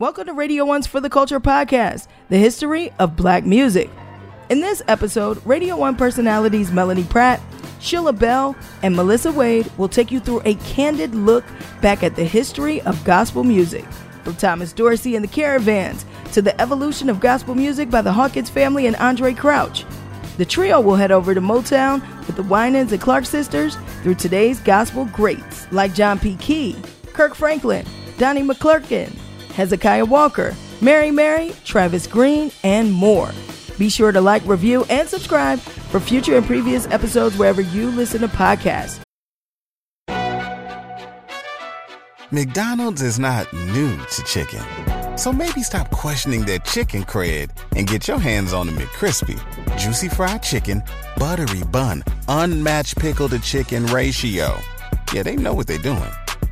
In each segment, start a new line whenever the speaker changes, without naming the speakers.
Welcome to Radio One's For the Culture podcast, the history of black music. In this episode, Radio One personalities Melanie Pratt, Sheila Belle, and Melissa Wade will take you through a candid look back at the history of gospel music, from Thomas Dorsey and the Caravans to the evolution of gospel music by the Hawkins family and Andraé Crouch. The trio will head over to Motown with the Winans and Clark sisters through today's gospel greats like John P. Kee, Kirk Franklin, Donnie McClurkin, Hezekiah Walker, Mary Mary, Travis Green, and more. Be sure to like, review, and subscribe for future and previous episodes wherever you listen to podcasts.
McDonald's is not new to chicken. So maybe stop questioning their chicken cred and get your hands on the McCrispy. Juicy fried chicken, buttery bun, unmatched pickle to chicken ratio. Yeah, they know what they're doing.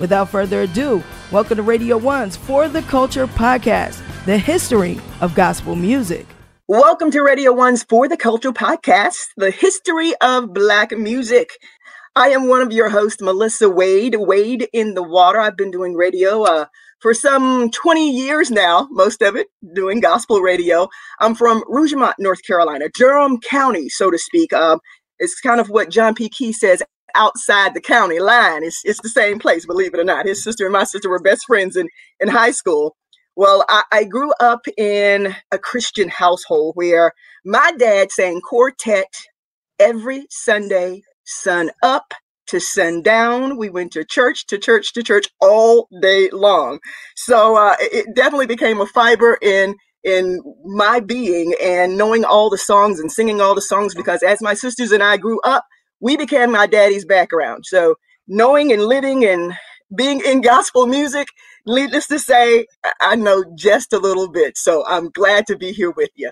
Without further ado, welcome to Radio One's For the Culture podcast, the history of gospel music.
Welcome to Radio One's For the Culture podcast, the history of Black music. I am one of your hosts, Melissa Wade, Wade in the Water. I've been doing radio uh, for some 20 years now, most of it doing gospel radio. I'm from Rougemont, North Carolina, Durham County, so to speak. Uh, it's kind of what John P. Kee says outside the county line. It's, it's the same place, believe it or not. His sister and my sister were best friends in, in high school. Well, I, I grew up in a Christian household where my dad sang quartet every Sunday, sun up to sundown. We went to church, to church, to church all day long. So uh, it definitely became a fiber in in my being and knowing all the songs and singing all the songs because as my sisters and I grew up, we became my daddy's background. So knowing and living and being in gospel music, needless to say, I know just a little bit. So I'm glad to be here with you.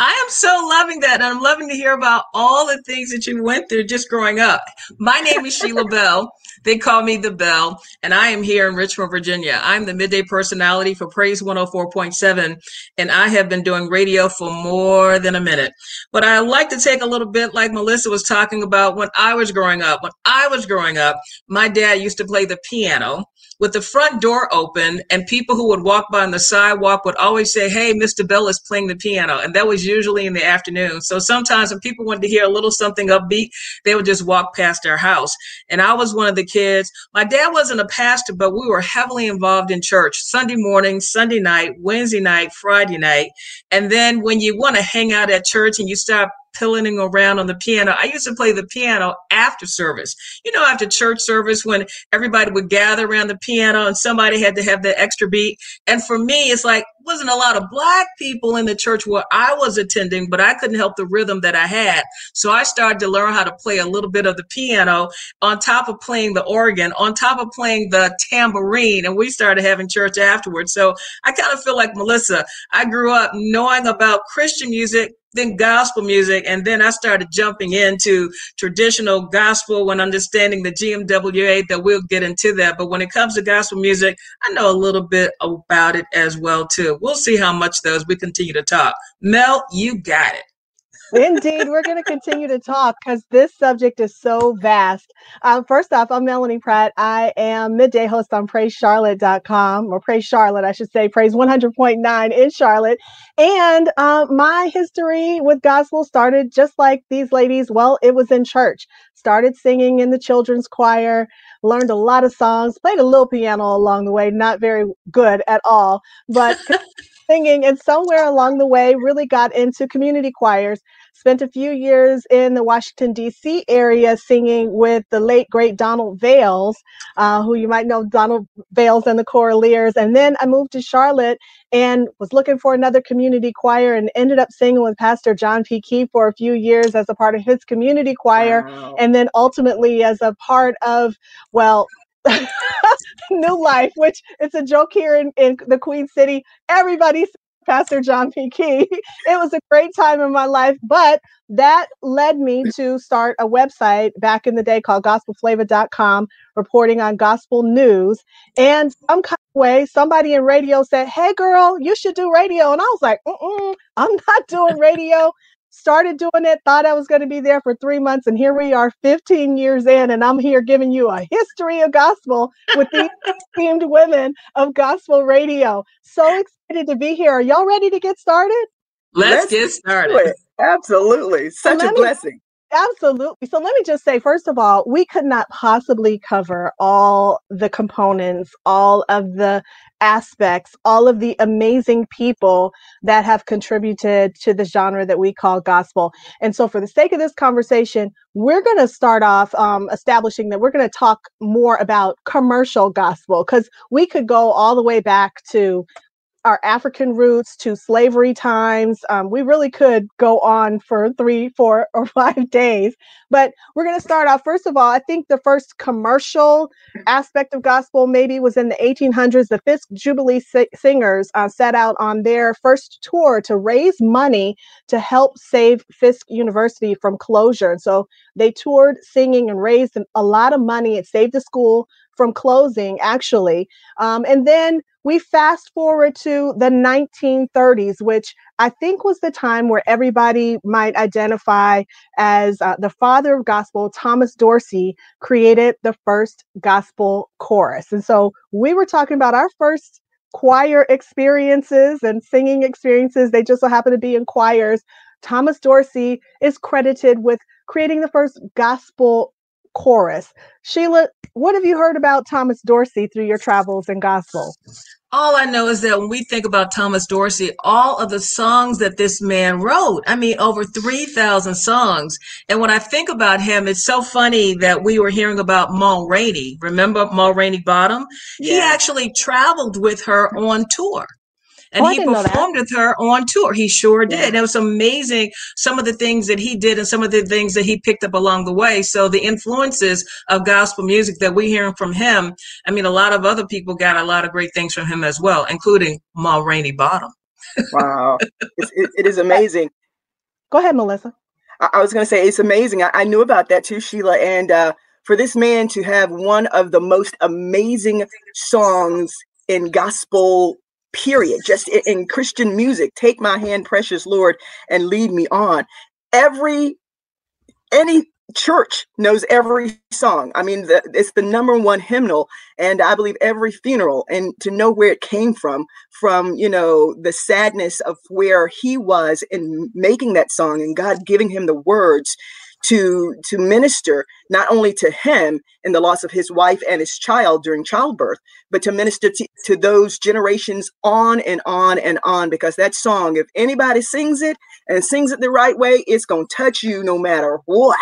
I am so loving that. And I'm loving to hear about all the things that you went through just growing up. My name is Sheila Bell. They call me the Bell, and I am here in Richmond, Virginia. I'm the midday personality for Praise 104.7, and I have been doing radio for more than a minute. But I like to take a little bit like Melissa was talking about when I was growing up. When I was growing up, my dad used to play the piano with the front door open, and people who would walk by on the sidewalk would always say, Hey, Mr. Bell is playing the piano. And that was usually in the afternoon. So sometimes when people wanted to hear a little something upbeat, they would just walk past our house. And I was one of the kids. My dad wasn't a pastor, but we were heavily involved in church Sunday morning, Sunday night, Wednesday night, Friday night. And then when you want to hang out at church and you start pillaring around on the piano. I used to play the piano after service. You know, after church service when everybody would gather around the piano and somebody had to have the extra beat. And for me, it's like wasn't a lot of black people in the church where I was attending, but I couldn't help the rhythm that I had. So I started to learn how to play a little bit of the piano on top of playing the organ, on top of playing the tambourine. And we started having church afterwards. So I kind of feel like Melissa, I grew up knowing about Christian music, then gospel music, and then I started jumping into traditional gospel when understanding the GMWA. That we'll get into that, but when it comes to gospel music, I know a little bit about it as well too. We'll see how much as we continue to talk. Mel, you got it.
Indeed, we're going to continue to talk because this subject is so vast. Um, first off, I'm Melanie Pratt. I am midday host on PraiseCharlotte.com, or Praise Charlotte, I should say, Praise 100.9 in Charlotte. And uh, my history with gospel started just like these ladies. Well, it was in church. Started singing in the children's choir, learned a lot of songs, played a little piano along the way, not very good at all, but singing. And somewhere along the way, really got into community choirs. Spent a few years in the Washington, D.C. area singing with the late, great Donald Vails, uh, who you might know Donald Vails and the Choraleers. And then I moved to Charlotte and was looking for another community choir and ended up singing with Pastor John P. Kee for a few years as a part of his community choir. Wow. And then ultimately as a part of, well, New Life, which it's a joke here in, in the Queen City. Everybody's Pastor John P. Kee. It was a great time in my life, but that led me to start a website back in the day called gospelflavor.com, reporting on gospel news. And some kind of way, somebody in radio said, Hey, girl, you should do radio. And I was like, mm I'm not doing radio started doing it, thought I was going to be there for three months, and here we are 15 years in, and I'm here giving you a history of gospel with these esteemed women of gospel radio. So excited to be here. Are y'all ready to get started?
Let's, Let's get started.
Absolutely. Such a blessing.
Absolutely. So let me just say, first of all, we could not possibly cover all the components, all of the aspects, all of the amazing people that have contributed to the genre that we call gospel. And so, for the sake of this conversation, we're going to start off um, establishing that we're going to talk more about commercial gospel because we could go all the way back to our African roots to slavery times. Um, we really could go on for three, four, or five days. But we're going to start off. First of all, I think the first commercial aspect of gospel maybe was in the 1800s. The Fisk Jubilee si- Singers uh, set out on their first tour to raise money to help save Fisk University from closure. And so they toured singing and raised a lot of money. It saved the school from closing, actually. Um, and then we fast forward to the 1930s, which I think was the time where everybody might identify as uh, the father of gospel. Thomas Dorsey created the first gospel chorus. And so we were talking about our first choir experiences and singing experiences. They just so happen to be in choirs. Thomas Dorsey is credited with creating the first gospel chorus. Sheila, what have you heard about Thomas Dorsey through your travels in gospel?
All I know is that when we think about Thomas Dorsey, all of the songs that this man wrote, I mean, over 3,000 songs. And when I think about him, it's so funny that we were hearing about Ma Rainey. Remember Ma Rainey Bottom? Yeah. He actually traveled with her on tour and oh, he performed with her on tour. He sure did. Yeah. And it was amazing some of the things that he did and some of the things that he picked up along the way. So the influences of gospel music that we're hearing from him, I mean, a lot of other people got a lot of great things from him as well, including Ma Rainey Bottom.
wow, it's, it, it is amazing.
Go ahead, Melissa.
I, I was going to say it's amazing. I, I, knew about that too, Sheila, and uh, for this man to have one of the most amazing songs in gospel period just in, in, christian music take my hand precious lord and lead me on. Every any church knows every song. I mean the, it's the number one hymnal and i believe every funeral. And to know where it came from from you know the sadness of where he was in making that song and god giving him the words to to minister not only to him in the loss of his wife and his child during childbirth but to minister to, to those generations on and on and on because that song if anybody sings it and sings it the right way it's going to touch you no matter what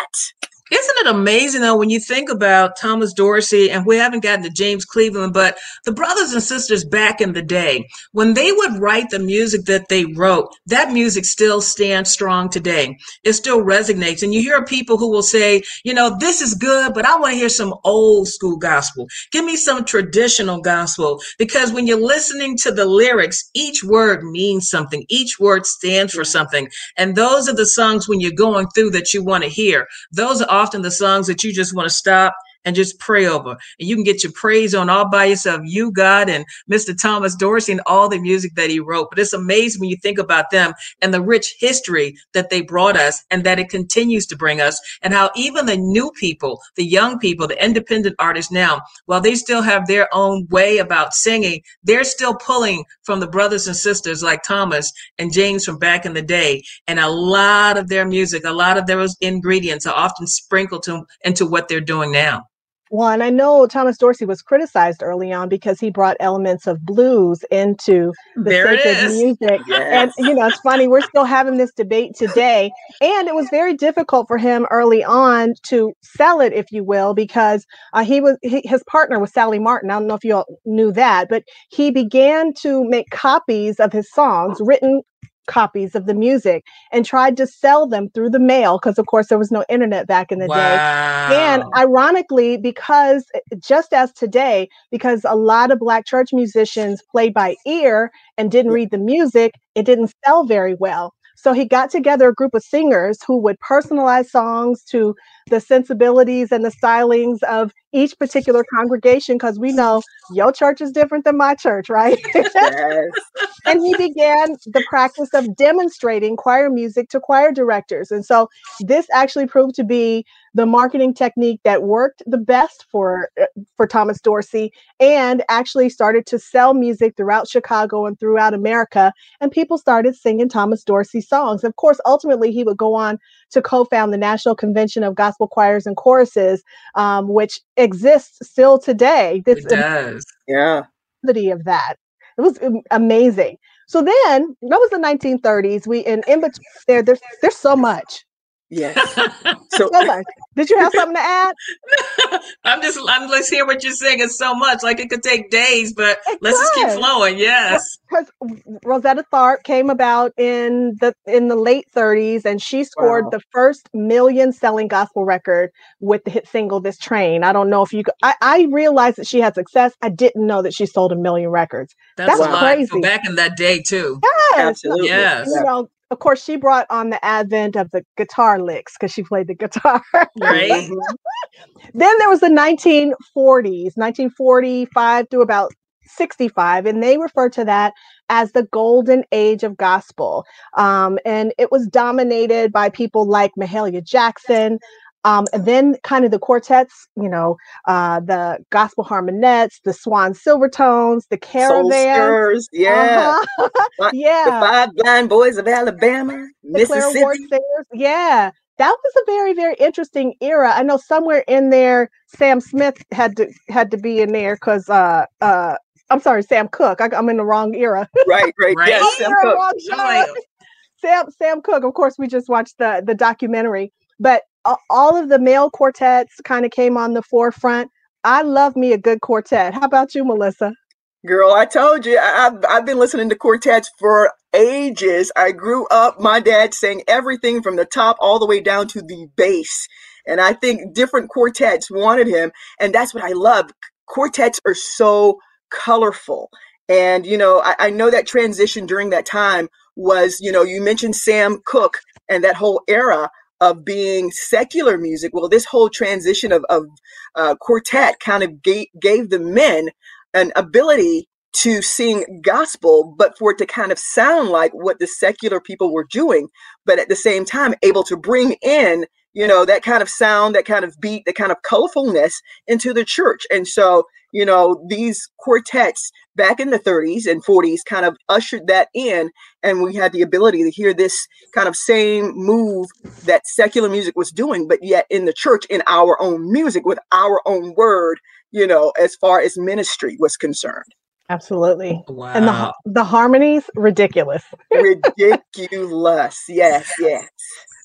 isn't it amazing though when you think about Thomas Dorsey and we haven't gotten to James Cleveland, but the brothers and sisters back in the day, when they would write the music that they wrote, that music still stands strong today. It still resonates. And you hear people who will say, you know, this is good, but I want to hear some old school gospel. Give me some traditional gospel. Because when you're listening to the lyrics, each word means something. Each word stands for something. And those are the songs when you're going through that you want to hear. Those are often the songs that you just want to stop and just pray over. And you can get your praise on all by yourself. You, God, and Mr. Thomas Dorsey and all the music that he wrote. But it's amazing when you think about them and the rich history that they brought us and that it continues to bring us, and how even the new people, the young people, the independent artists now, while they still have their own way about singing, they're still pulling from the brothers and sisters like Thomas and James from back in the day. And a lot of their music, a lot of those ingredients are often sprinkled to, into what they're doing now.
Well, and I know Thomas Dorsey was criticized early on because he brought elements of blues into the there sacred music. Yes. And you know, it's funny, we're still having this debate today. And it was very difficult for him early on to sell it, if you will, because uh, he was he, his partner was Sallie Martin. I don't know if you all knew that, but he began to make copies of his songs written copies of the music and tried to sell them through the mail because of course there was no internet back in the
wow.
day. And ironically because eh, just as today because a lot of black church musicians played by ear and didn't read the music it didn't sell very well so he got together a group of singers who would personalize songs to the sensibilities and the stylings of each particular congregation because we know your church is different than my church, right?
Yes.
and he began the practice of demonstrating choir music to choir directors. And so this actually proved to be the marketing technique that worked the best for uh, for Thomas Dorsey and actually started to sell music throughout Chicago and throughout America and people started singing Thomas Dorsey songs. Of course, ultimately he would go on to co-found the National Convention of Gospel Choirs and Choruses, um, which exists still today.
This it does.
Yeah.
Of that. It was amazing. So then that was the 1930s. We in in between there, there's there's so much.
Yes.
So, so much. Did you have something to add?
I'm just I'm let's hear what you're saying. It's so much. Like it could take days, but it let's could. just keep flowing. Yes.
Because Rosetta Tharpe came about in the in the late 30s and she scored wow. the first million selling gospel record with the hit single This Train. I don't know if you could, I, I realized that she had success. I didn't know that she sold a million records. That's, That's crazy.
Back in that day too.
Yes.
Absolutely.
Yes.
You know, of course, she brought on the advent of the guitar licks because she played the guitar.
Right.
then there was the 1940s, 1945 through about 65, and they refer to that as the golden age of gospel. Um, and it was dominated by people like Mahalia Jackson, um, and then kind of the quartets, you know, uh, the gospel harmonettes, the swan silvertones, the caravans.
yeah. Uh-huh.
yeah.
The five blind boys of Alabama, the Mississippi.
Yeah. That was a very, very interesting era. I know somewhere in there, Sam Smith had to had to be in there because uh uh I'm sorry, Sam Cooke I, am in the wrong era.
Right, right. right. Yes, Sam Cooke.
Sam Sam Cooke. Of course, we just watched the the documentary, but all of the male quartets kind of came on the forefront. I love me a good quartet. How about you, Melissa?
Girl, I told you, I've, I've been listening to quartets for ages. I grew up, my dad sang everything from the top all the way down to the bass. And I think different quartets wanted him. And that's what I love. Quartets are so colorful. And, you know, I, I know that transition during that time was, you know, you mentioned Sam Cooke and that whole era of being secular music. Well, this whole transition of, of uh, quartet kind of gave, gave the men an ability to sing gospel, but for it to kind of sound like what the secular people were doing, but at the same time able to bring in, you know, that kind of sound, that kind of beat, that kind of colorfulness into the church. And so, you know, these quartets back in the 30s and 40s kind of ushered that in. And we had the ability to hear this kind of same move that secular music was doing, but yet in the church, in our own music, with our own word, you know, as far as ministry was concerned.
Absolutely. Wow. And the the harmonies, ridiculous.
ridiculous. Yes, yes.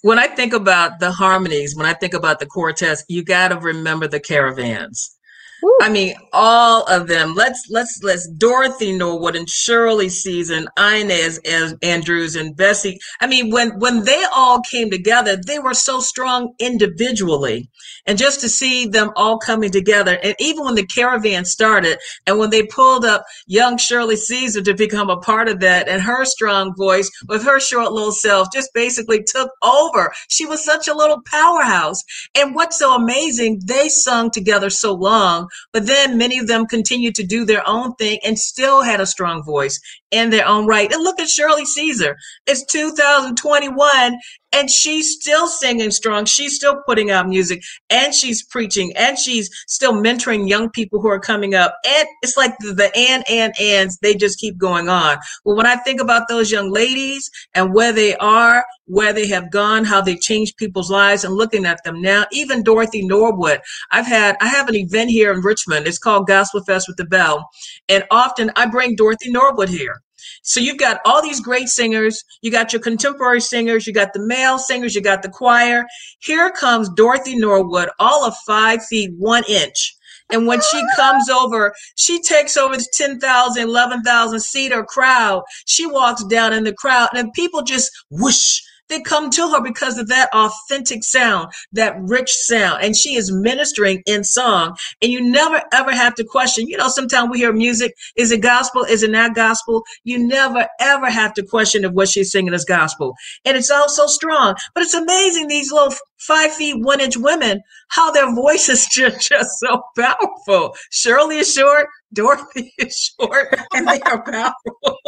When I think about the harmonies, when I think about the quartets, you got to remember the caravans. Woo. I mean, all of them. Let's let's let's Dorothy Norwood and Shirley Caesar, Inez as Andrews and Bessie. I mean, when when they all came together, they were so strong individually, and just to see them all coming together, and even when the caravan started, and when they pulled up young Shirley Caesar to become a part of that, and her strong voice with her short little self just basically took over. She was such a little powerhouse, and what's so amazing, they sung together so long but then many of them continued to do their own thing and still had a strong voice in their own right. And look at Shirley Caesar. It's 2021 and she's still singing strong. She's still putting out music and she's preaching and she's still mentoring young people who are coming up. And it's like the, the and, and, ands, they just keep going on. Well, when I think about those young ladies and where they are, where they have gone, how they changed people's lives and looking at them now, even Dorothy Norwood, I've had, I have an event here in Richmond. It's called Gospel Fest with the Bell. And often I bring Dorothy Norwood here so you've got all these great singers. You got your contemporary singers. You got the male singers. You got the choir. Here comes Dorothy Norwood, all of five feet one inch. And when she comes over, she takes over the 10,000, 11,000 seater crowd. She walks down in the crowd and people just whoosh they come to her because of that authentic sound, that rich sound. And she is ministering in song. And you never ever have to question. You know, sometimes we hear music. Is it gospel? Is it not gospel? You never ever have to question if what she's singing is gospel. And it's all so strong. But it's amazing these little five feet one inch women, how their voices just just so powerful. Shirley is short, Dorothy is short, and they are powerful.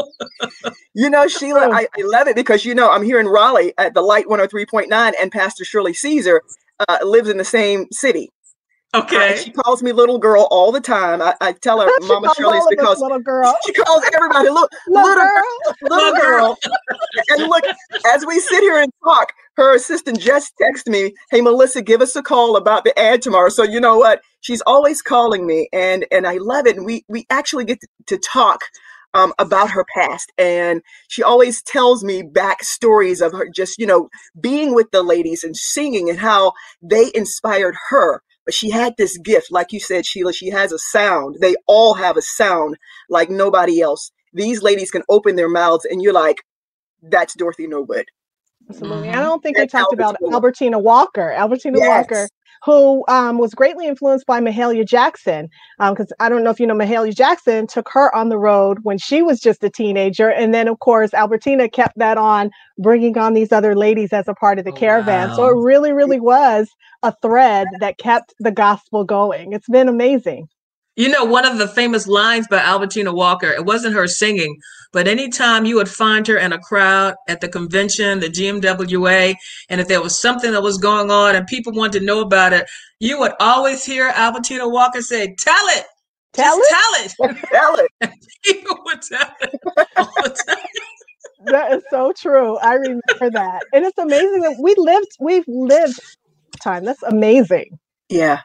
you know, Sheila, I, I, love it because you know I'm here in Raleigh at the Light 103.9, and Pastor Shirley Caesar uh, lives in the same city.
Okay.
Uh, she calls me little girl all the time. I, I tell her Mama Shirley's because
little girl.
She calls everybody little little, little girl. Little girl. and look, as we sit here and talk, her assistant just texted me, "Hey Melissa, give us a call about the ad tomorrow." So you know what? She's always calling me, and and I love it. And we we actually get to, to talk um, about her past. And she always tells me back stories of her just, you know, being with the ladies and singing and how they inspired her but she had this gift, like you said, Sheila. She has a sound. They all have a sound like nobody else. These ladies can open their mouths, and you're like, "That's Dorothy Norwood."
Absolutely. Mm-hmm. I don't think That's we talked about Albertina Walker. Albertina yes. Walker, who um, was greatly influenced by Mahalia Jackson. Because um, I don't know if you know, Mahalia Jackson took her on the road when she was just a teenager. And then, of course, Albertina kept that on, bringing on these other ladies as a part of the oh, caravan. Wow. So it really, really was a thread that kept the gospel going. It's been amazing.
You know, one of the famous lines by Albertina Walker, it wasn't her singing, but anytime you would find her in a crowd at the convention, the GMWA, and if there was something that was going on and people wanted to know about it, you would always hear Albertina Walker say, Tell it.
Tell
Just
it.
Tell it.
tell it.
people would tell it all the time.
That is so true. I remember that. And it's amazing that we lived, we've lived time. That's amazing.
Yeah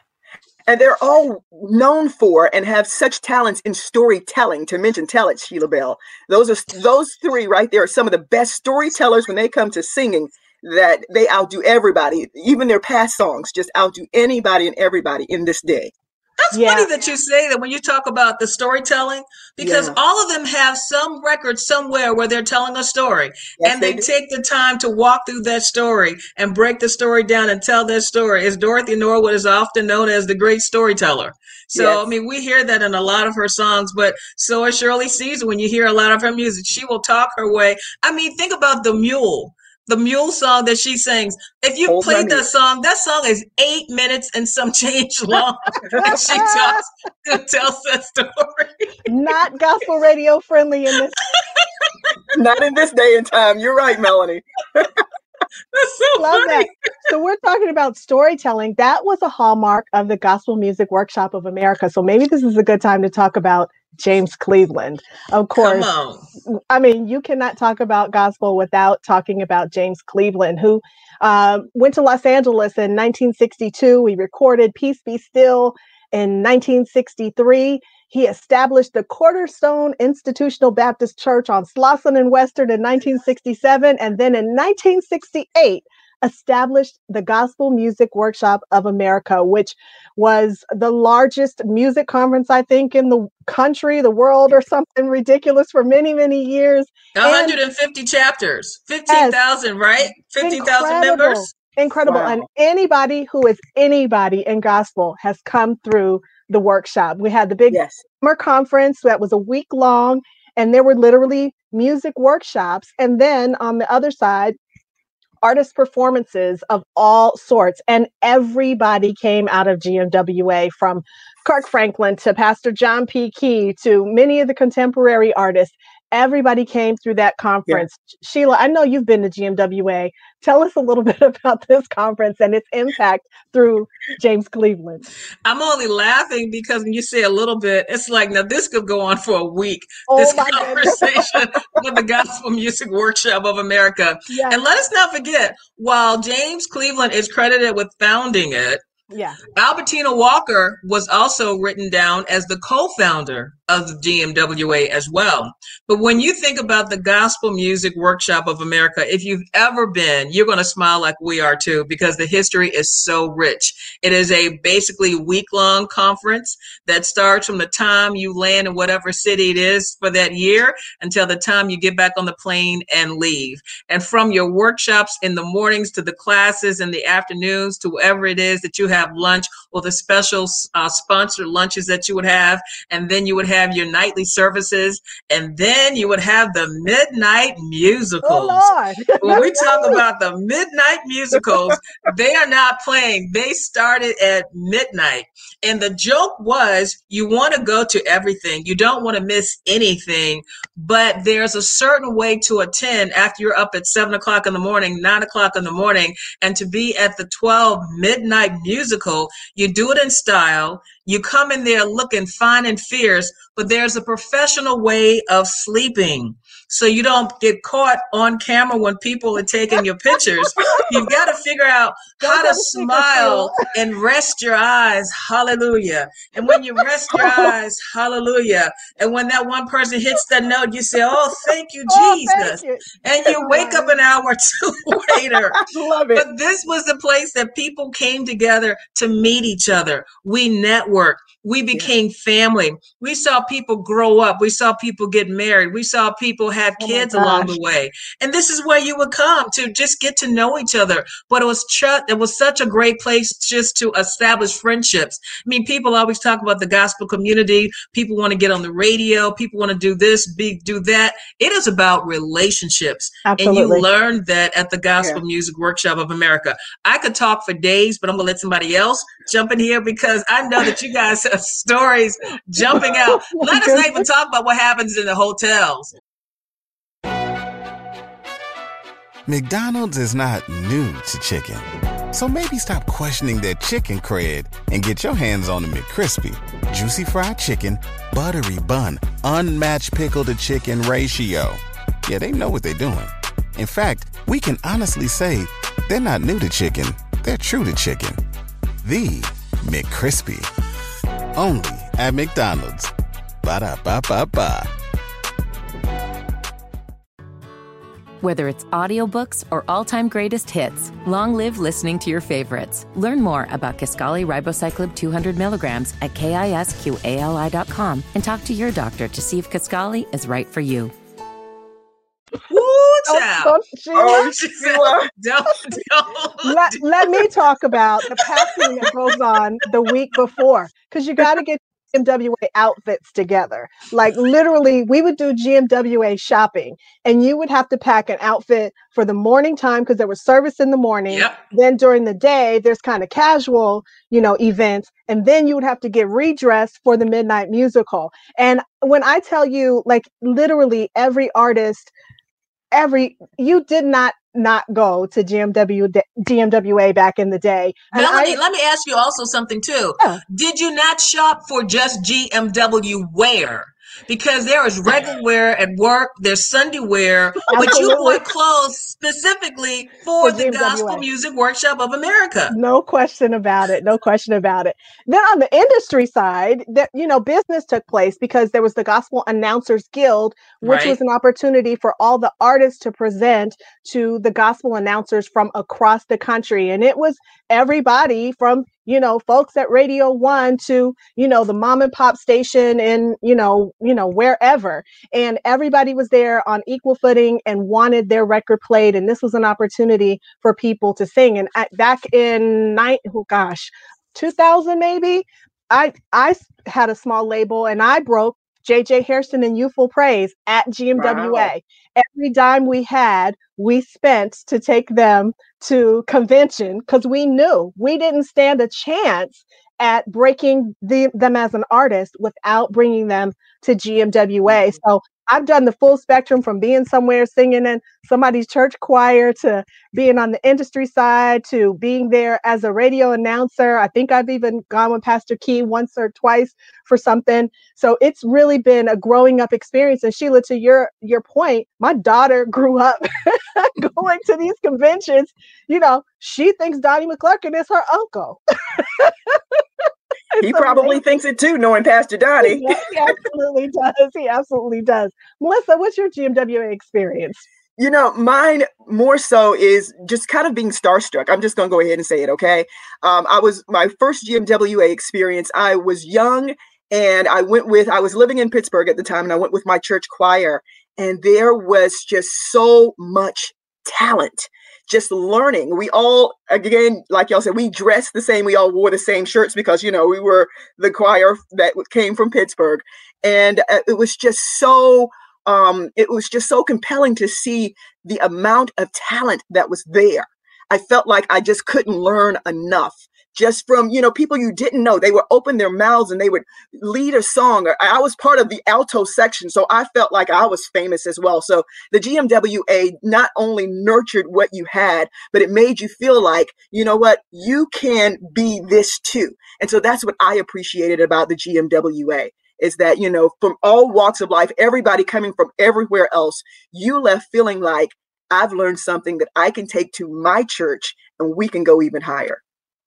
and they're all known for and have such talents in storytelling. To mention tell it, Sheila Belle. Those are those three right there are some of the best storytellers when they come to singing. That they outdo everybody, even their past songs, just outdo anybody and everybody in this day.
That's yeah. funny that you say that when you talk about the storytelling, because yeah. all of them have some record somewhere where they're telling a story. Yes, and they, they take the time to walk through that story and break the story down and tell that story. As Dorothy Norwood is often known as the great storyteller. So, yes. I mean, we hear that in a lot of her songs, but so is Shirley Caesar. When you hear a lot of her music, she will talk her way. I mean, think about the mule the mule song that she sings. If you played that song, that song is eight minutes and some change long. and she talks, tells that story.
Not gospel radio friendly in this.
Not in this day and time. You're right, Melanie.
That's so Love funny.
that. So we're talking about storytelling. That was a hallmark of the Gospel Music Workshop of America. So maybe this is a good time to talk about James Cleveland. Of course. I mean, you cannot talk about gospel without talking about James Cleveland, who uh, went to Los Angeles in 1962. He recorded Peace Be Still in 1963. He established the Cornerstone Institutional Baptist Church on Slauson and Western in 1967. And then in 1968, established the Gospel Music Workshop of America, which was the largest music conference, I think, in the country, the world, or something ridiculous for many, many years.
150 and, chapters, 15,000, yes, right? 15,000 members.
Incredible. Wow. And anybody who is anybody in gospel has come through the workshop. We had the big yes. summer conference that was a week long, and there were literally music workshops. And then on the other side, artist performances of all sorts. And everybody mm-hmm. came out of GMWA from Kirk Franklin to Pastor John P. Kee to many of the contemporary artists everybody came through that conference. Yeah. Sheila, I know you've been to GMWA. Tell us a little bit about this conference and its impact through James Cleveland.
I'm only laughing because when you say a little bit, it's like now this could go on for a week. Oh this conversation with the Gospel Music Workshop of America. Yes. And let us not forget, while James Cleveland is credited with founding it,
yeah.
Albertina Walker was also written down as the co-founder of the GMWA as well. But when you think about the Gospel Music Workshop of America, if you've ever been, you're going to smile like we are too, because the history is so rich. It is a basically week long conference that starts from the time you land in whatever city it is for that year until the time you get back on the plane and leave. And from your workshops in the mornings to the classes in the afternoons to wherever it is that you have lunch or the special uh, sponsored lunches that you would have, and then you would have your nightly services, and then you would have the midnight musicals.
Oh,
when we talk about the midnight musicals, they are not playing. They started at midnight. And the joke was you want to go to everything. You don't want to miss anything, but there's a certain way to attend after you're up at seven o'clock in the morning, nine o'clock in the morning, and to be at the 12 midnight musical. You do it in style. You come in there looking fine and fierce, but there's a professional way of sleeping so you don't get caught on camera when people are taking your pictures. You've got to figure out how to smile and rest your eyes. Hallelujah. And when you rest your eyes, hallelujah. And when that one person hits that note, you say, Oh, thank you,
Oh,
Jesus.
thank you.
And you wake up an hour or two later.
Love it.
But this was the place that people came together to meet each other. We networked. We became family. We saw people grow up. We saw people get married. We saw people have
Oh
kids along the way. And this is where you would come to just get to know each other. But it was ch- it was such a great place just to establish friendships. I mean, people always talk about the gospel community. People want to get on the radio. People want to do this, be do that. It is about relationships. And you learned that at the Gospel Music Workshop of America. I could talk for days, but I'm gonna let somebody else jump in here because I know that you guys stories jumping out. Let us not even talk about what happens in the hotels.
McDonald's is not new to chicken. So maybe stop questioning their chicken cred and get your hands on the McCrispy. Juicy fried chicken, buttery bun, unmatched pickle to chicken ratio. Yeah, they know what they're doing. In fact, we can honestly say they're not new to chicken, they're true to chicken. The McCrispy. Only at McDonald's. Ba da ba ba ba.
Whether it's audiobooks or all-time greatest hits, long live listening to your favorites. Learn more about Kisqali ribociclib 200 milligrams at kisqali.com and talk to your doctor to see if Kisqali is right for you.
Woo,
Don't- oh,
child.
don't- Sheila,
Oh,
She
Sheila.
don't, don't.
let, let me talk about the packing that goes on the week before because you got to get GMWA outfits together. Like literally, we would do GMWA shopping, and you would have to pack an outfit for the morning time because there was service in the morning.
Yep.
Then during the day, there's kind of casual, you know, events, and then you would have to get redressed for the midnight musical. And when I tell you, like literally every artist, every you did not not go to GMW d- GMWA back in the day. And
Melanie,
I-
let me ask you also something too.
Yeah.
Did you not shop for just GMW wear? Because there is regular wear at work, there's Sunday wear, but you bought clothes specifically for,
For
the Gospel. Music Workshop of America.
no question about it no question about it then on the industry side that you know business took place because there was the gospel announcers guild which
Right.
was an opportunity for all the artists to present to the gospel announcers from across the country and it was everybody from you know folks at radio one to you know the mom and pop station in you know you know wherever. And everybody was there on equal footing and wanted their record played. And this was an opportunity for people to sing. And back in night oh gosh 2000 maybe I I had a small label and i broke jj hairston and youthful praise at gmwa
Wow.
every dime we had we spent to take them to convention because we knew we didn't stand a chance at breaking the, them as an artist without bringing them to GMWA. Mm-hmm. So I've done the full spectrum from being somewhere singing in somebody's church choir to being on the industry side to being there as a radio announcer. I think I've even gone with Pastor Kee once or twice for something. So it's really been a growing up experience. And Sheila, to your your point, my daughter grew up going to these conventions. You know, she thinks Donnie McClurkin is her uncle.
he probably amazing. thinks it too, knowing Pastor Donnie.
He absolutely does. He absolutely does. Melissa, what's your GMWA experience?
You know, mine more so is just kind of being starstruck. I'm just going to go ahead and say it, okay? Um, I was my first GMWA experience. I was young and I went with, I was living in Pittsburgh at the time, and I went with my church choir, and there was just so much talent just learning. We all, again, like y'all said, we dressed the same. We all wore the same shirts because, you know, we were the choir that came from Pittsburgh. And uh, it was just so, um, it was just so compelling to see the amount of talent that was there. I felt like I just couldn't learn enough just from you know people you didn't know. They would open their mouths and they would lead a song. I was part of the alto section so i felt like i was famous as well. So the gmwa not only nurtured what you had but it made you feel like you know what you can be this too. And so that's what i appreciated about the gmwa is that you know from all walks of life everybody coming from everywhere else you left feeling like i've learned something that i can take to my church and we can go even higher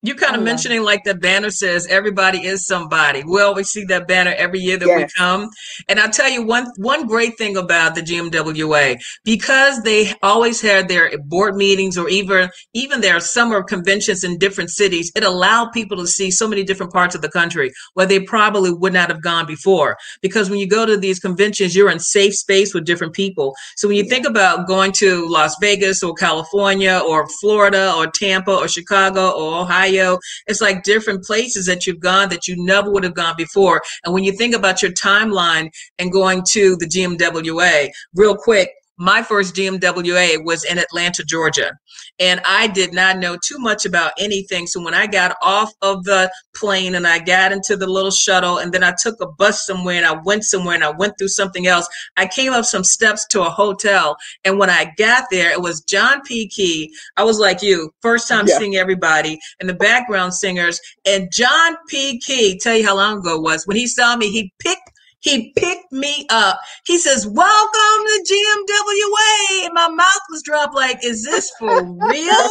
you kind of oh, mentioning like the banner says everybody is somebody. Well, we always see that banner every year that yes. we come. And I'll tell you one one great thing about the GMWA, because they always had their board meetings or even even their summer conventions in different cities, it allowed people to see so many different parts of the country where they probably would not have gone before. Because when you go to these conventions, you're in safe space with different people. So when you think about going to Las Vegas or California or Florida or Tampa or Chicago or Ohio, Ohio. It's like different places that you've gone that you never would have gone before. And when you think about your timeline and going to the GMWA, real quick, my first GMWA was in Atlanta, Georgia. And I did not know too much about anything. So when I got off of the plane and I got into the little shuttle and then I took a bus somewhere and I went somewhere and I went through something else, I came up some steps to a hotel. And when I got there, it was John P. Kee. I was like you, first time yeah. seeing everybody and the background singers. And John P. Kee, tell you how long ago it was, when he saw me, he picked he picked me up. He says, Welcome to GMWA. And my mouth was dropped like, Is this for real?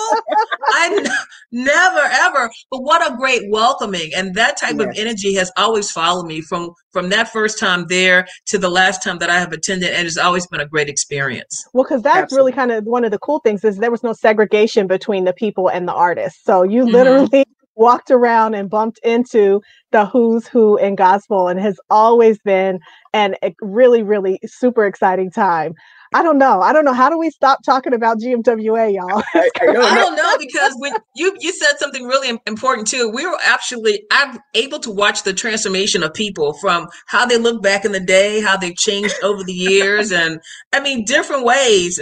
I n- never ever. But what a great welcoming. And that type yes. of energy has always followed me from from that first time there to the last time that I have attended. And it's always been a great experience.
Well, because that's Absolutely. really kind of one of the cool things is there was no segregation between the people and the artists. So you mm-hmm. Literally walked around and bumped into the who's who in gospel and has always been an a really really super exciting time I don't know. I don't know. How do we stop talking about GMWA, y'all?
I, I, don't, I don't know because when you you said something really important too. We were actually I'm able to watch the transformation of people from how they look back in the day, how they've changed over the years, and I mean different ways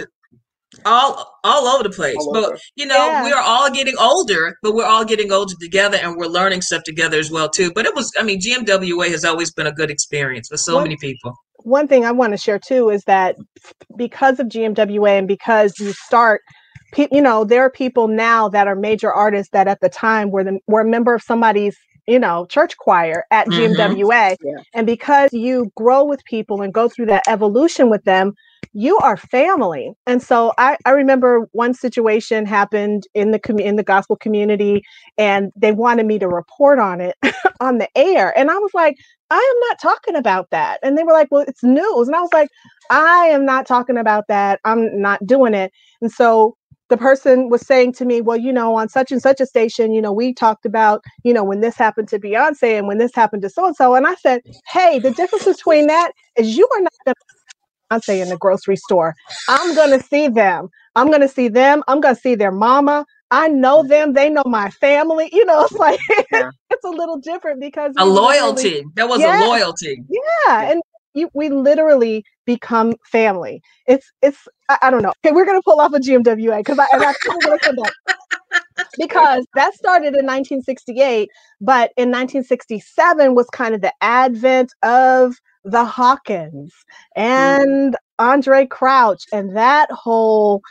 all all over the place but you know yeah. we're all getting older but we're all getting older together and we're learning stuff together as well too but it was i mean gmwa has always been a good experience for so one, many people
one thing i want to share too is that because of gmwa and because you start you know there are people now that are major artists that at the time were the, were a member of somebody's you know church choir at mm-hmm. gmwa yeah. and because you grow with people and go through that evolution with them you are family. And so I, I remember one situation happened in the com- in the gospel community and they wanted me to report on it on the air. And I was like, I am not talking about that. And they were like, well, it's news. And I was like, I am not talking about that. I'm not doing it. And so the person was saying to me, well, you know, on such and such a station, you know, we talked about, you know, when this happened to Beyonce and when this happened to so and so. And I said, hey, the difference between that is you are not going to Beyonce in the grocery store. I'm gonna see them. I'm gonna see them. I'm gonna see their mama. I know mm-hmm. them. They know my family. You know, it's like yeah. it's a little different because
a loyalty. That was yeah, a loyalty.
Yeah, and you, we literally become family. It's it's I, I, don't know. Okay, we're gonna pull off a GMWA because I, I gonna come back. because that started in 1968, but in 1967 was kind of the advent of the Hawkins mm. and Andraé Crouch and that whole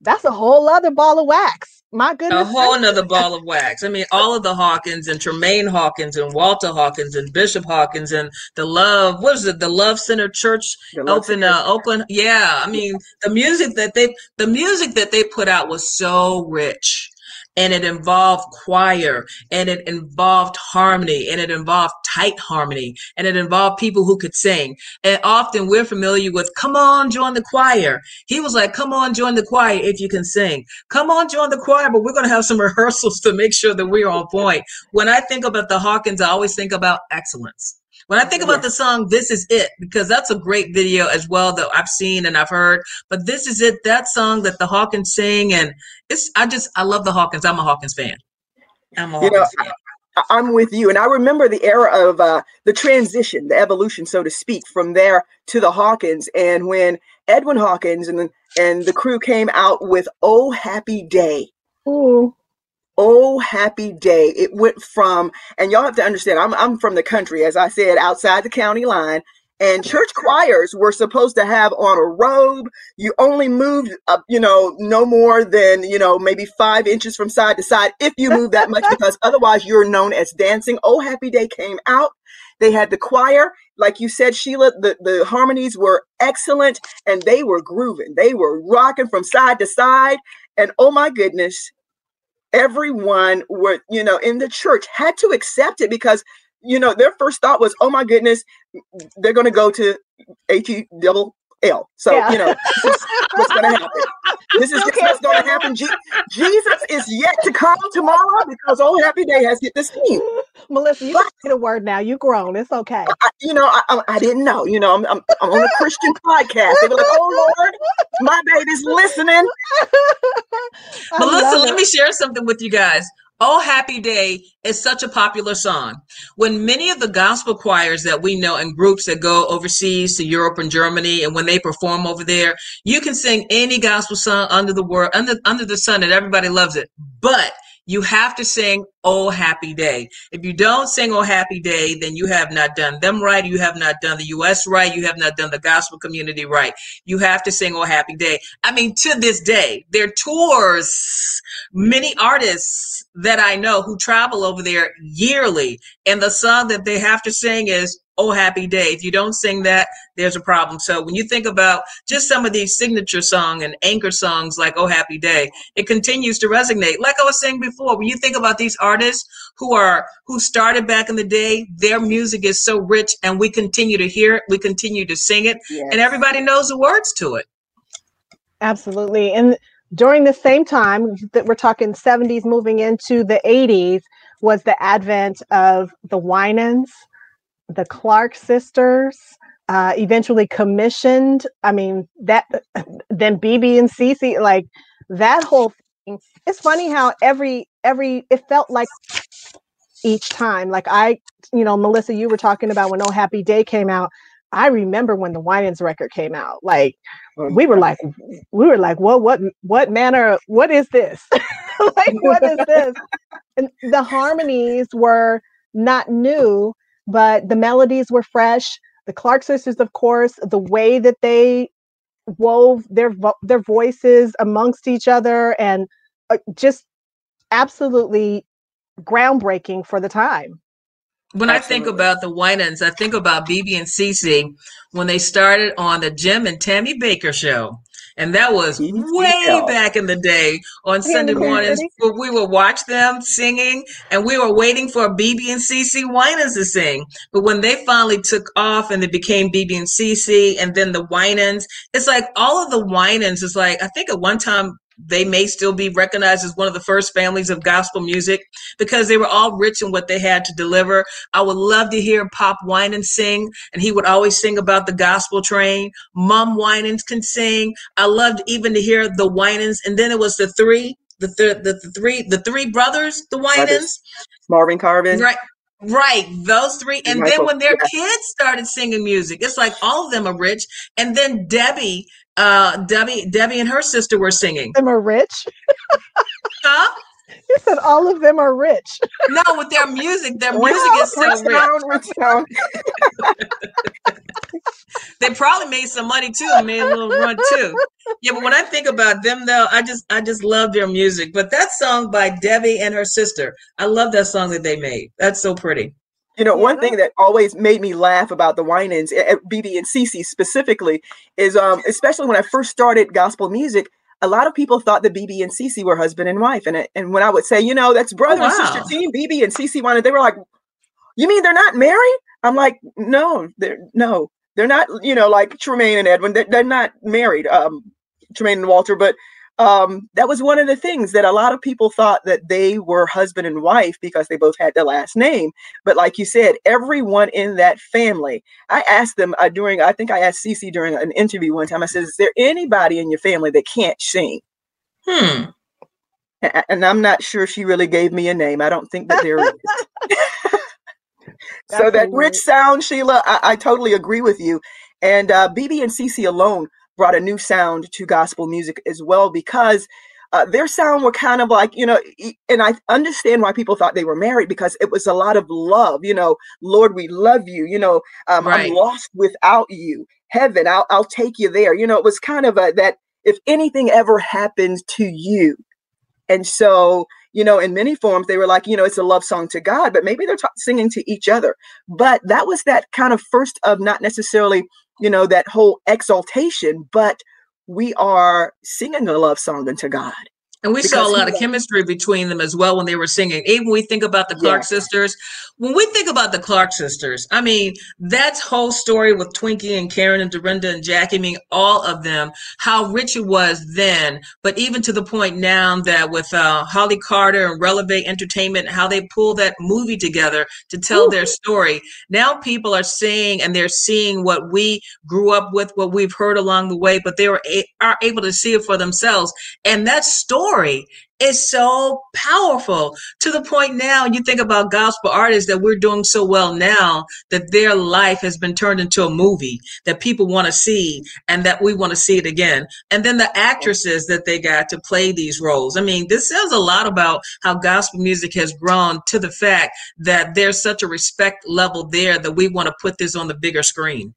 that's a whole other ball of wax. My goodness.
A whole another ball of wax. I mean, all of the Hawkins and Tramaine Hawkins and Walter Hawkins and Bishop Hawkins and the Love, what is it? The Love Center Church up in uh, Oakland. Yeah. I mean, the music that they, the music that they put out was so rich and it involved choir and it involved harmony and it involved tight harmony and it involved people who could sing. And often we're familiar with, come on, join the choir. He was like, come on, join the choir if you can sing. Come on, join the choir, but we're going to have some rehearsals to make sure that we're on point. When I think about the Hawkins, I always think about excellence. When I think about the song This Is It, because that's a great video as well that I've seen and I've heard, but This Is It, that song that the Hawkins sing, and it's, I just, I love the Hawkins. I'm a Hawkins fan. I'm a
You know,
Hawkins fan.
I'm with you, and I remember the era of uh, the transition, the evolution, so to speak, from there to the Hawkins. And when Edwin Hawkins and the, and the crew came out with "Oh Happy Day,"
Ooh.
"Oh Happy Day," it went from, and y'all have to understand, I'm I'm from the country, as I said, outside the county line. And church choirs were supposed to have on a robe. You only moved, uh, you know, no more than, you know, maybe five inches from side to side if you move that much, because otherwise you're known as dancing. Oh, Happy Day came out. They had the choir, like you said, Sheila. The, the harmonies were excellent and they were grooving. They were rocking from side to side. And oh my goodness, everyone were, you know, in the church had to accept it because you know, their first thought was, "Oh my goodness, they're going to go to H E double L." So
Yeah.
you know, this is what's going to happen. This is just what's going to happen. Je- Jesus is yet to come tomorrow because Oh Happy Day has hit the scene.
Melissa, you can say the word now. You grown. It's okay.
I, you know, I, I, I didn't know. You know, I'm, I'm, I'm on a Christian podcast. They were like, "Oh Lord, my baby's listening."
Melissa, let
it.
me share something with you guys. Oh Happy Day is such a popular song. When many of the gospel choirs that we know and groups that go overseas to Europe and Germany and when they perform over there, you can sing any gospel song under the world under under the sun and everybody loves it. But you have to sing Oh Happy Day. If you don't sing Oh Happy Day, then you have not done them right. You have not done the US right. You have not done the gospel community right. You have to sing Oh Happy Day. I mean, to this day, their tours, many artists that I know who travel over there yearly, and the song that they have to sing is Oh Happy Day. If you don't sing that, there's a problem. So when you think about just some of these signature song and anchor songs like Oh Happy Day, it continues to resonate. Like I was saying before, when you think about these artists who are who started back in the day, their music is so rich and we continue to hear it, we continue to sing it, and everybody knows the words to it.
Absolutely. And during the same time that we're talking 70s moving into the 80s was the advent of the Winans, the Clark sisters, uh, eventually commissioned. I mean, that then BeBe and CeCe, like that whole thing. It's funny how every every it felt like each time. Like I, you know, Melissa, you were talking about when Oh Happy Day came out. I remember when the Winans record came out. Like we were like we were like what what what manner what is this like what is this and the harmonies were not new but the melodies were fresh. The clark sisters of course the way that they wove their vo- their voices amongst each other and uh, just absolutely groundbreaking for the time.
When I think about the Winans, I think about BeBe and CeCe when they started on the Jim and Tammy Bakker show. And that was way back in the day on Sunday mornings where we would watch them singing and we were waiting for BeBe and CeCe Winans to sing. But when they finally took off and they became BeBe and CeCe and then the Winans, it's like all of the Winans is like, I think at one time they may still be recognized as one of the first families of gospel music because they were all rich in what they had to deliver. I would love to hear Pop Winans sing, and he would always sing about the gospel train. Mom Winans can sing. I loved even to hear the Winans, and then it was the three, the th- the, the three, the three brothers, the Winans,
Marvin Carvin.
right? Right, those three, and then when their
yeah.
kids started singing music, it's like all of them are rich. And then Debbie, uh, Debbie, Debbie and her sister were singing.
them are rich
Huh?
you said all of them are rich
No, with their music, their music is so
Rich
rich.
Town, Rich Town.
They probably made some money too and made a little run too. Yeah, but when I think about them though, I just I just love their music. But that song by Debbie and her sister, I love that song that they made. That's so pretty.
You know, one thing that always made me laugh about the Winans, eh, eh, BeBe and CeCe specifically, is um, especially when I first started gospel music, a lot of people thought that BeBe and CeCe were husband and wife. And, and when I would say, you know, that's brother oh, wow. and sister team, BeBe and CeCe wanted, they were like, you mean they're not married? I'm like, no, they're no, they're not, you know, like Tramaine and Edwin, they're, they're not married, um, Tramaine and Walter, but um, that was one of the things that a lot of people thought that they were husband and wife because they both had the last name. But like you said, everyone in that family, I asked them uh, during, I think I asked CeCe during an interview one time, I said, is there anybody in your family that can't sing?
Hmm.
And I'm not sure she really gave me a name. I don't think that there is. so that rich sound, Sheila, I, I, totally agree with you. And uh, BeBe and CeCe alone brought a new sound to gospel music as well because uh, their sound were kind of like you know and i understand why people thought they were married because it was a lot of love you know lord we love you you know um, right. i'm lost without you. Heaven I'll, I'll take you there. You know it was kind of a that if anything ever happens to you. And so you know in many forms they were like you know it's a love song to god but maybe they're t- singing to each other. But that was that kind of first of not necessarily you know, that whole exaltation, but we are singing a love song unto God.
And we saw a lot of chemistry between them as well when they were singing. Even when we think about the Clark sisters, when we think about the Clark sisters, I mean, that whole story with Twinkie and Karen and Dorinda and Jackie, I mean, all of them, how rich it was then, but even to the point now that with uh, Holly Carter and Relevate Entertainment, how they pull that movie together to tell Ooh. their story. Now people are seeing and they're seeing what we grew up with, what we've heard along the way, but they were a- are able to see it for themselves. And that story story is so powerful to the point now you think about gospel artists that we're doing so well now that their life has been turned into a movie that people want to see and that we want to see it again. And then the actresses that they got to play these roles. I mean this says a lot about how gospel music has grown to the fact that there's such a respect level there that we want to put this on the bigger screen.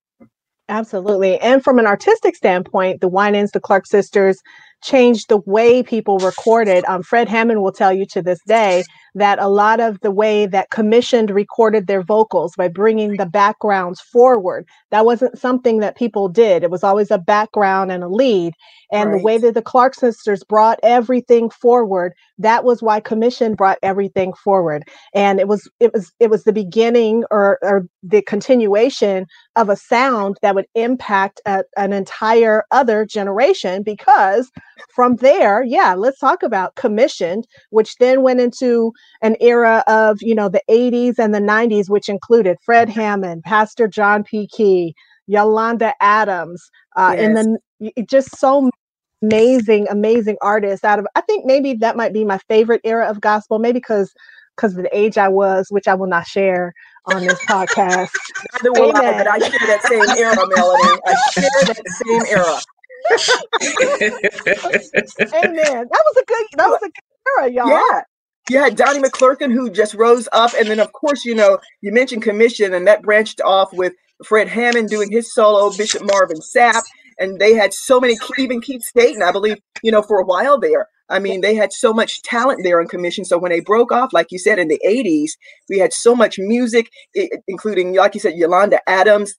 Absolutely. And from an artistic standpoint, the Winans, the Clark sisters, changed the way people recorded. Um, Fred Hammond will tell you to this day that a lot of the way that commissioned recorded their vocals by bringing the backgrounds forward, that wasn't something that people did. It was always a background and a lead. And right. the way that the Clark sisters brought everything forward, that was why commission brought everything forward. And it was it was it was the beginning or, or the continuation of a sound that would impact a, an entire other generation because from there, yeah, let's talk about commissioned, which then went into an era of, you know, the 80s and the 90s, which included Fred Hammond, Pastor John P. Kee, Yolanda Adams, uh, yes. and then just so amazing, amazing artists out of, I think maybe that might be my favorite era of gospel, maybe because because of the age I was, which I will not share on this podcast.
Neither will Amen. I, but I share that same era, Melody. I share that same era.
Amen. That was a good. That was a good era, y'all.
Yeah. Yeah, Donnie McClurkin, who just rose up, and then of course, you know, you mentioned commission, and that branched off with Fred Hammond doing his solo, Bishop Marvin Sapp, and they had so many. Even Keith Staten, I believe, you know, for a while there. I mean, they had so much talent there in commission. So when they broke off, like you said, in the 80s, we had so much music, including, like you said, Yolanda Adams,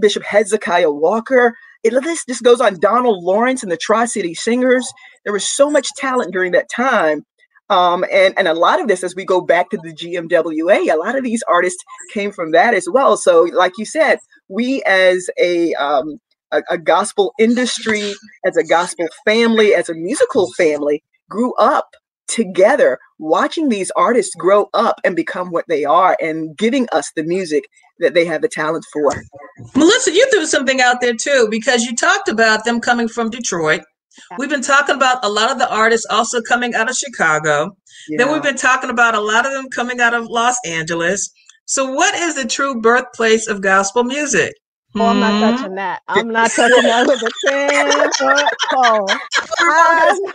Bishop Hezekiah Walker. It, this, this goes on, Donald Lawrence and the Tri City Singers. There was so much talent during that time. Um, and, and a lot of this, as we go back to the GMWA, a lot of these artists came from that as well. So, like you said, we as a um, a, a, gospel industry, as a gospel family, as a musical family, grew up together watching these artists grow up and become what they are and giving us the music that they have the talent for.
Melissa, you threw something out there too because you talked about them coming from Detroit. We've been talking about a lot of the artists also coming out of Chicago. Yeah. Then we've been talking about a lot of them coming out of Los Angeles. So, what is the true birthplace of gospel music?
Oh, I'm not hmm? touching that. I'm not touching that with a 10 foot pole.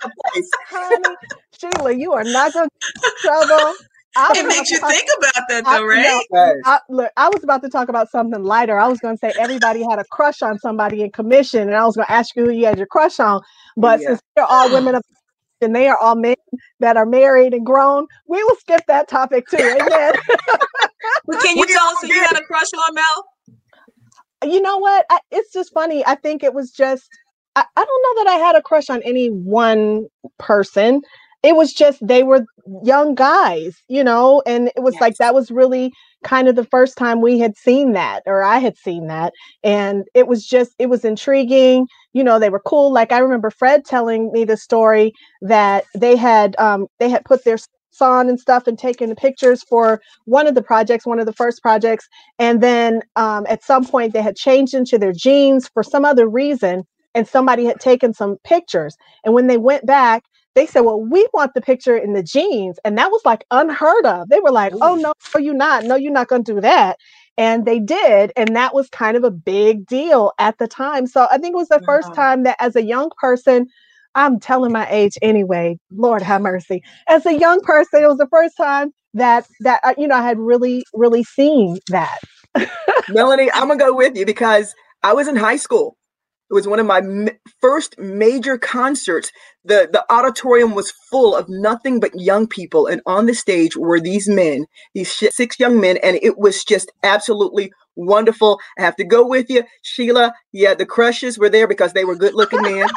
Honey, Sheila, you are not going to trouble.
It makes you talk, think about that, though, right?
I, I, look, I was about to talk about something lighter. I was going to say everybody had a crush on somebody in commission, and I was going to ask you who you had your crush on. But yeah. since they're all oh. women of and they are all men that are married and grown, we will skip that topic too. Amen.
but can you tell us who you had a crush on, Mel?
you know what? I, it's just funny. I think it was just I, I don't know that I had a crush on any one person. It was just they were young guys, you know, and it was yes. like that was really kind of the first time we had seen that or I had seen that. And it was just, it was intriguing. You know, they were cool. Like I remember Fred telling me the story that they had, um, they had put their on and stuff and taken the pictures for one of the projects, one of the first projects. And then um, at some point they had changed into their jeans for some other reason. And somebody had taken some pictures. And when they went back, they said, Well, we want the picture in the jeans. And that was like unheard of. They were like, oh, Ooh. Oh, no, no, you're not. No, you're not going to do that. And they did. And that was kind of a big deal at the time. So I think it was the first time that as a young person, I'm telling my age anyway, Lord have mercy. As a young person, it was the first time that, that, uh, you know, I had really, really seen that.
Melanie, I'm going to go with you because I was in high school it was one of my first major concerts. The the auditorium was full of nothing but young people, and on the stage were these men, these six young men, and it was just absolutely wonderful. I have to go with you, Sheila. Yeah, the crushes were there because they were good looking men.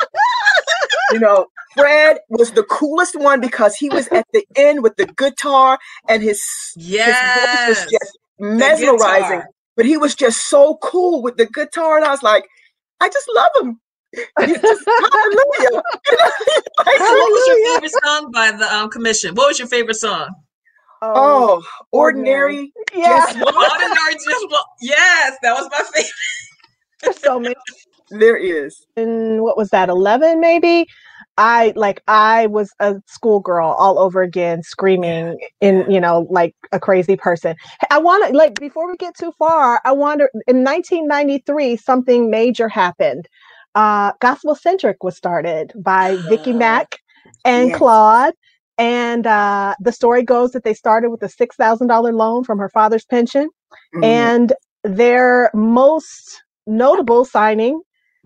you know, Fred was the coolest one because he was at the end with the guitar and his,
yes.
his voice was just mesmerizing. But he was just so cool with the guitar, and I was like I just love him. Just, hallelujah.
what was your favorite song by the um, commission? What was your favorite song?
Oh, oh ordinary.
ordinary. Yeah. Just,
ordinary. Just yes, that was my favorite.
There's so many.
There is.
And what was that? Eleven, maybe. I like I was a schoolgirl all over again, screaming in you know like a crazy person. I want to like before we get too far. I wonder in 1993 something major happened. Uh, GospoCentric was started by Vicki Mack and yes. Claude, and uh, the story goes that they started with a six thousand dollar loan from her father's pension, mm-hmm. and their most notable signing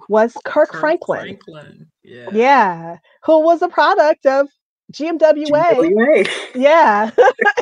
was Kirk, Kirk Franklin. Franklin. Yeah. yeah. Who was a product of GMWA. GMWA. Yeah.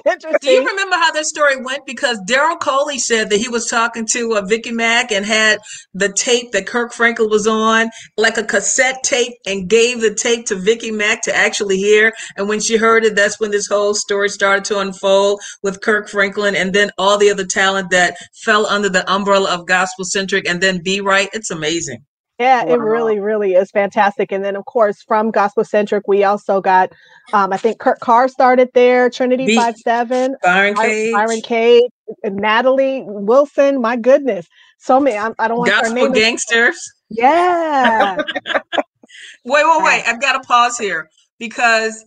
Interesting. Do you remember how this story went? Because Daryl Coley said that he was talking to uh, Vicki Mack and had the tape that Kirk Franklin was on, like a cassette tape, and gave the tape to Vicki Mack to actually hear. And when she heard it, that's when this whole story started to unfold with Kirk Franklin and then all the other talent that fell under the umbrella of GospoCentric and then B-Rite. It's amazing.
Yeah, it really, really is fantastic. And then, of course, from GospoCentric, we also got, um, I think Kurt Carr started there, Trinity Five Seven,
Byron Cage,
Byron Cage, Natalie Wilson. My goodness, so many. I, I don't want to.
Gospel
name
gangsters.
Yeah.
wait, wait, wait! I've got to pause here because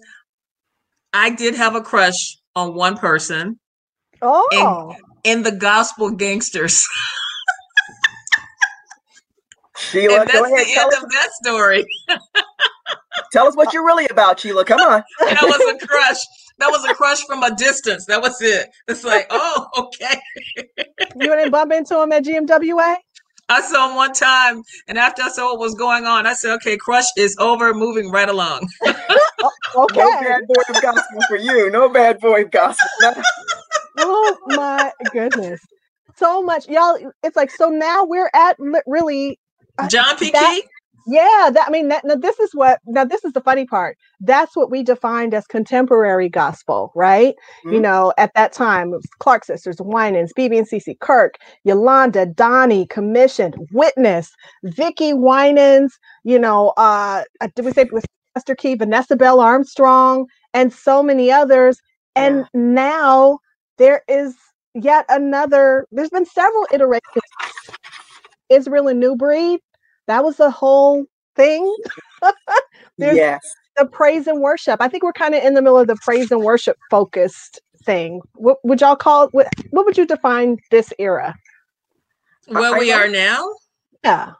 I did have a crush on one person.
Oh.
In, in the Gospel Gangsters.
Sheila,
and that's
go ahead.
the end of that story.
tell us what you're really about, Sheila. Come on.
that was a crush. That was a crush from a distance. That was it. It's like, oh, okay.
you didn't bump into him at GMWA?
I saw him one time, and after I saw what was going on, I said, "Okay, crush is over, moving right along."
Oh, okay.
No bad boy of gospel for you. No bad boy of gospel.
oh my goodness, so much, y'all. It's like so now we're at really
John P. That,
yeah, that I mean, that, now this is what now this is the funny part. That's what we defined as contemporary gospel, right? Mm-hmm. You know, at that time, it was Clark sisters, Winans, BB and CC, Kirk, Yolanda, Donnie, Commissioned, Witness, Vickie Winans. You know, uh, uh, did we say with Pastor Kee, Vanessa Bell Armstrong, and so many others. And yeah. now there is yet another. There's been several iterations. Israel and New Breed that was the whole thing.
yes.
The praise and worship. I think we're kind of in the middle of the praise and worship focused thing. What would y'all call what, what would you define this era?
Where we are now?
Yeah.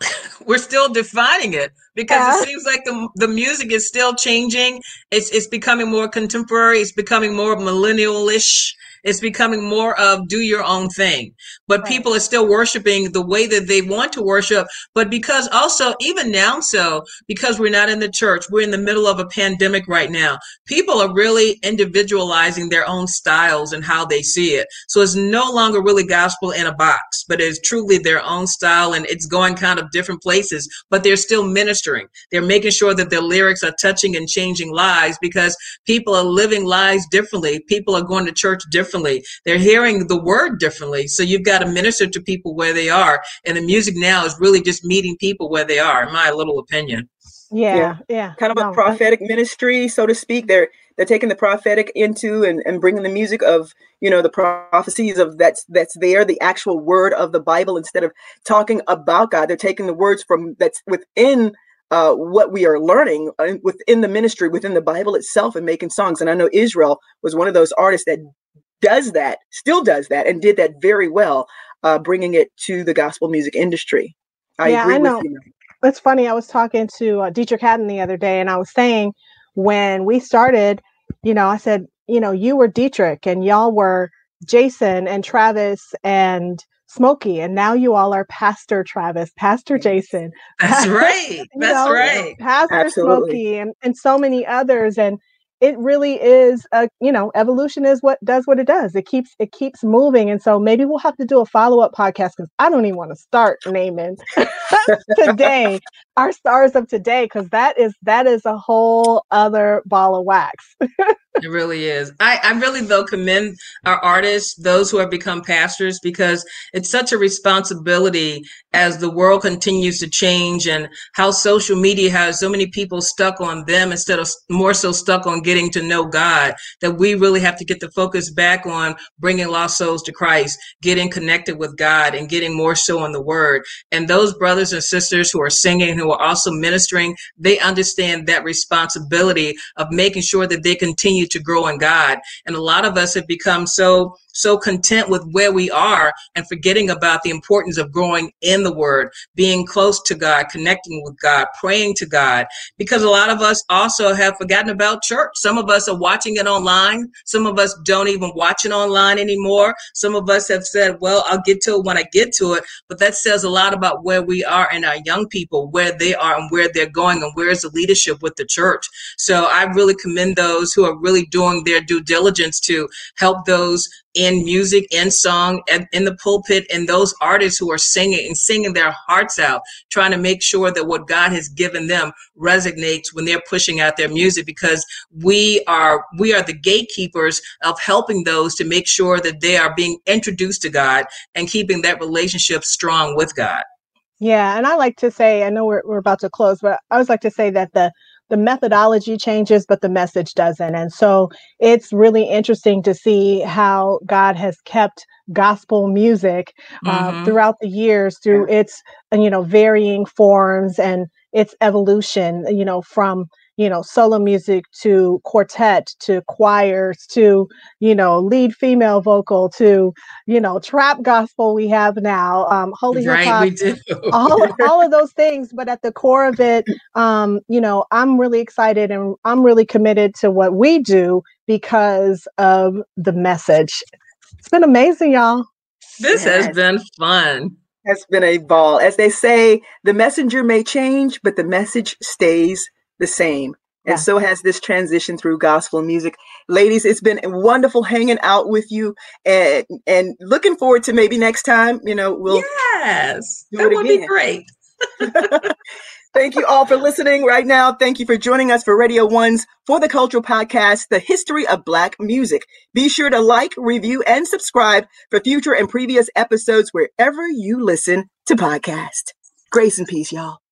We're still defining it because yeah. it seems like the, the music is still changing. It's it's becoming more contemporary. It's becoming more millennial-ish It's becoming more of do your own thing. But
Right.
people are still worshiping the way that they want to worship. But because also, even now, so because we're not in the church, we're in the middle of a pandemic right now. People are really individualizing their own styles and how they see it. So it's no longer really gospel in a box, but it's truly their own style and it's going kind of different places, but they're still ministering. They're making sure that their lyrics are touching and changing lives because people are living lives differently. People are going to church differently. They're hearing the word differently. So you've got to minister to people where they are. And the music now is really just meeting people where they are, in my little opinion.
Yeah, yeah.
kind of
No,
a prophetic ministry, so to speak. They're they're taking the prophetic into and, and bringing the music of you know the prophecies of that's that's there, the actual word of the Bible. Instead of talking about God, they're taking the words from that's within uh, what we are learning uh, within the ministry, within the Bible itself, and making songs. And I know Israel was one of those artists that does that, still does that, and did that very well, uh, bringing it to the gospel music industry. I
Yeah,
agree
I
with
know.
you.
it's funny. I was talking to uh, Deitrick Haddon the other day, and I was saying when we started, you know, I said, you know, you were Deitrick, and y'all were Jason and Travis and Smokie, and now you all are Pastor Travis, Pastor Jason,
That's right. That's
know,
right.
Pastor
Absolutely.
Smokie, and, and so many others, and it really is a you know evolution is what does what it does. It keeps it keeps moving and so maybe we'll have to do a follow-up podcast because i don't even want to start naming today our stars of today because that is that is a whole other ball of wax
It really is. I, I really, though, commend our artists, those who have become pastors, because it's such a responsibility as the world continues to change and how social media has so many people stuck on them instead of more so stuck on getting to know God, that we really have to get the focus back on bringing lost souls to Christ, getting connected with God, and getting more so on the Word. And those brothers and sisters who are singing, who are also ministering, they understand that responsibility of making sure that they continue to grow in God. And a lot of us have become so so content with where we are and forgetting about the importance of growing in the word, being close to God, connecting with God, praying to God. Because a lot of us also have forgotten about church. Some of us are watching it online. Some of us don't even watch it online anymore. Some of us have said, well, I'll get to it when I get to it. But that says a lot about where we are and our young people, where they are and where they're going and where is the leadership with the church. So I really commend those who are really doing their due diligence to help those in music, in song, and in the pulpit, and those artists who are singing and singing their hearts out, trying to make sure that what God has given them resonates when they're pushing out their music because we are we are the gatekeepers of helping those to make sure that they are being introduced to God and keeping that relationship strong with God.
Yeah, and I like to say, I know we're, we're about to close, but I always like to say that the the methodology changes, but the message doesn't. And so it's really interesting to see how God has kept gospel music uh,
Mhm.
throughout the years through its you know varying forms and its evolution. You know from you know solo music to quartet to choirs to you know lead female vocal to you know trap gospel we have now um holy hip hop,
we do.
all, all of those things but at the core of it um you know i'm really excited and i'm really committed to what we do because of the message it's been amazing y'all
This has been fun.
has been a ball. As they say, the messenger may change, but the message stays the same.
Yeah.
And so has this transition through gospel music. Ladies, it's been wonderful hanging out with you and and looking forward to maybe next time, you know, we'll
yes, that would be great.
Thank you all for listening right now. Thank you for joining us for Radio One's For the Cultural Podcast, The History of Black Music. Be sure to like, review, and subscribe for future and previous episodes wherever you listen to podcasts. Grace and peace, y'all.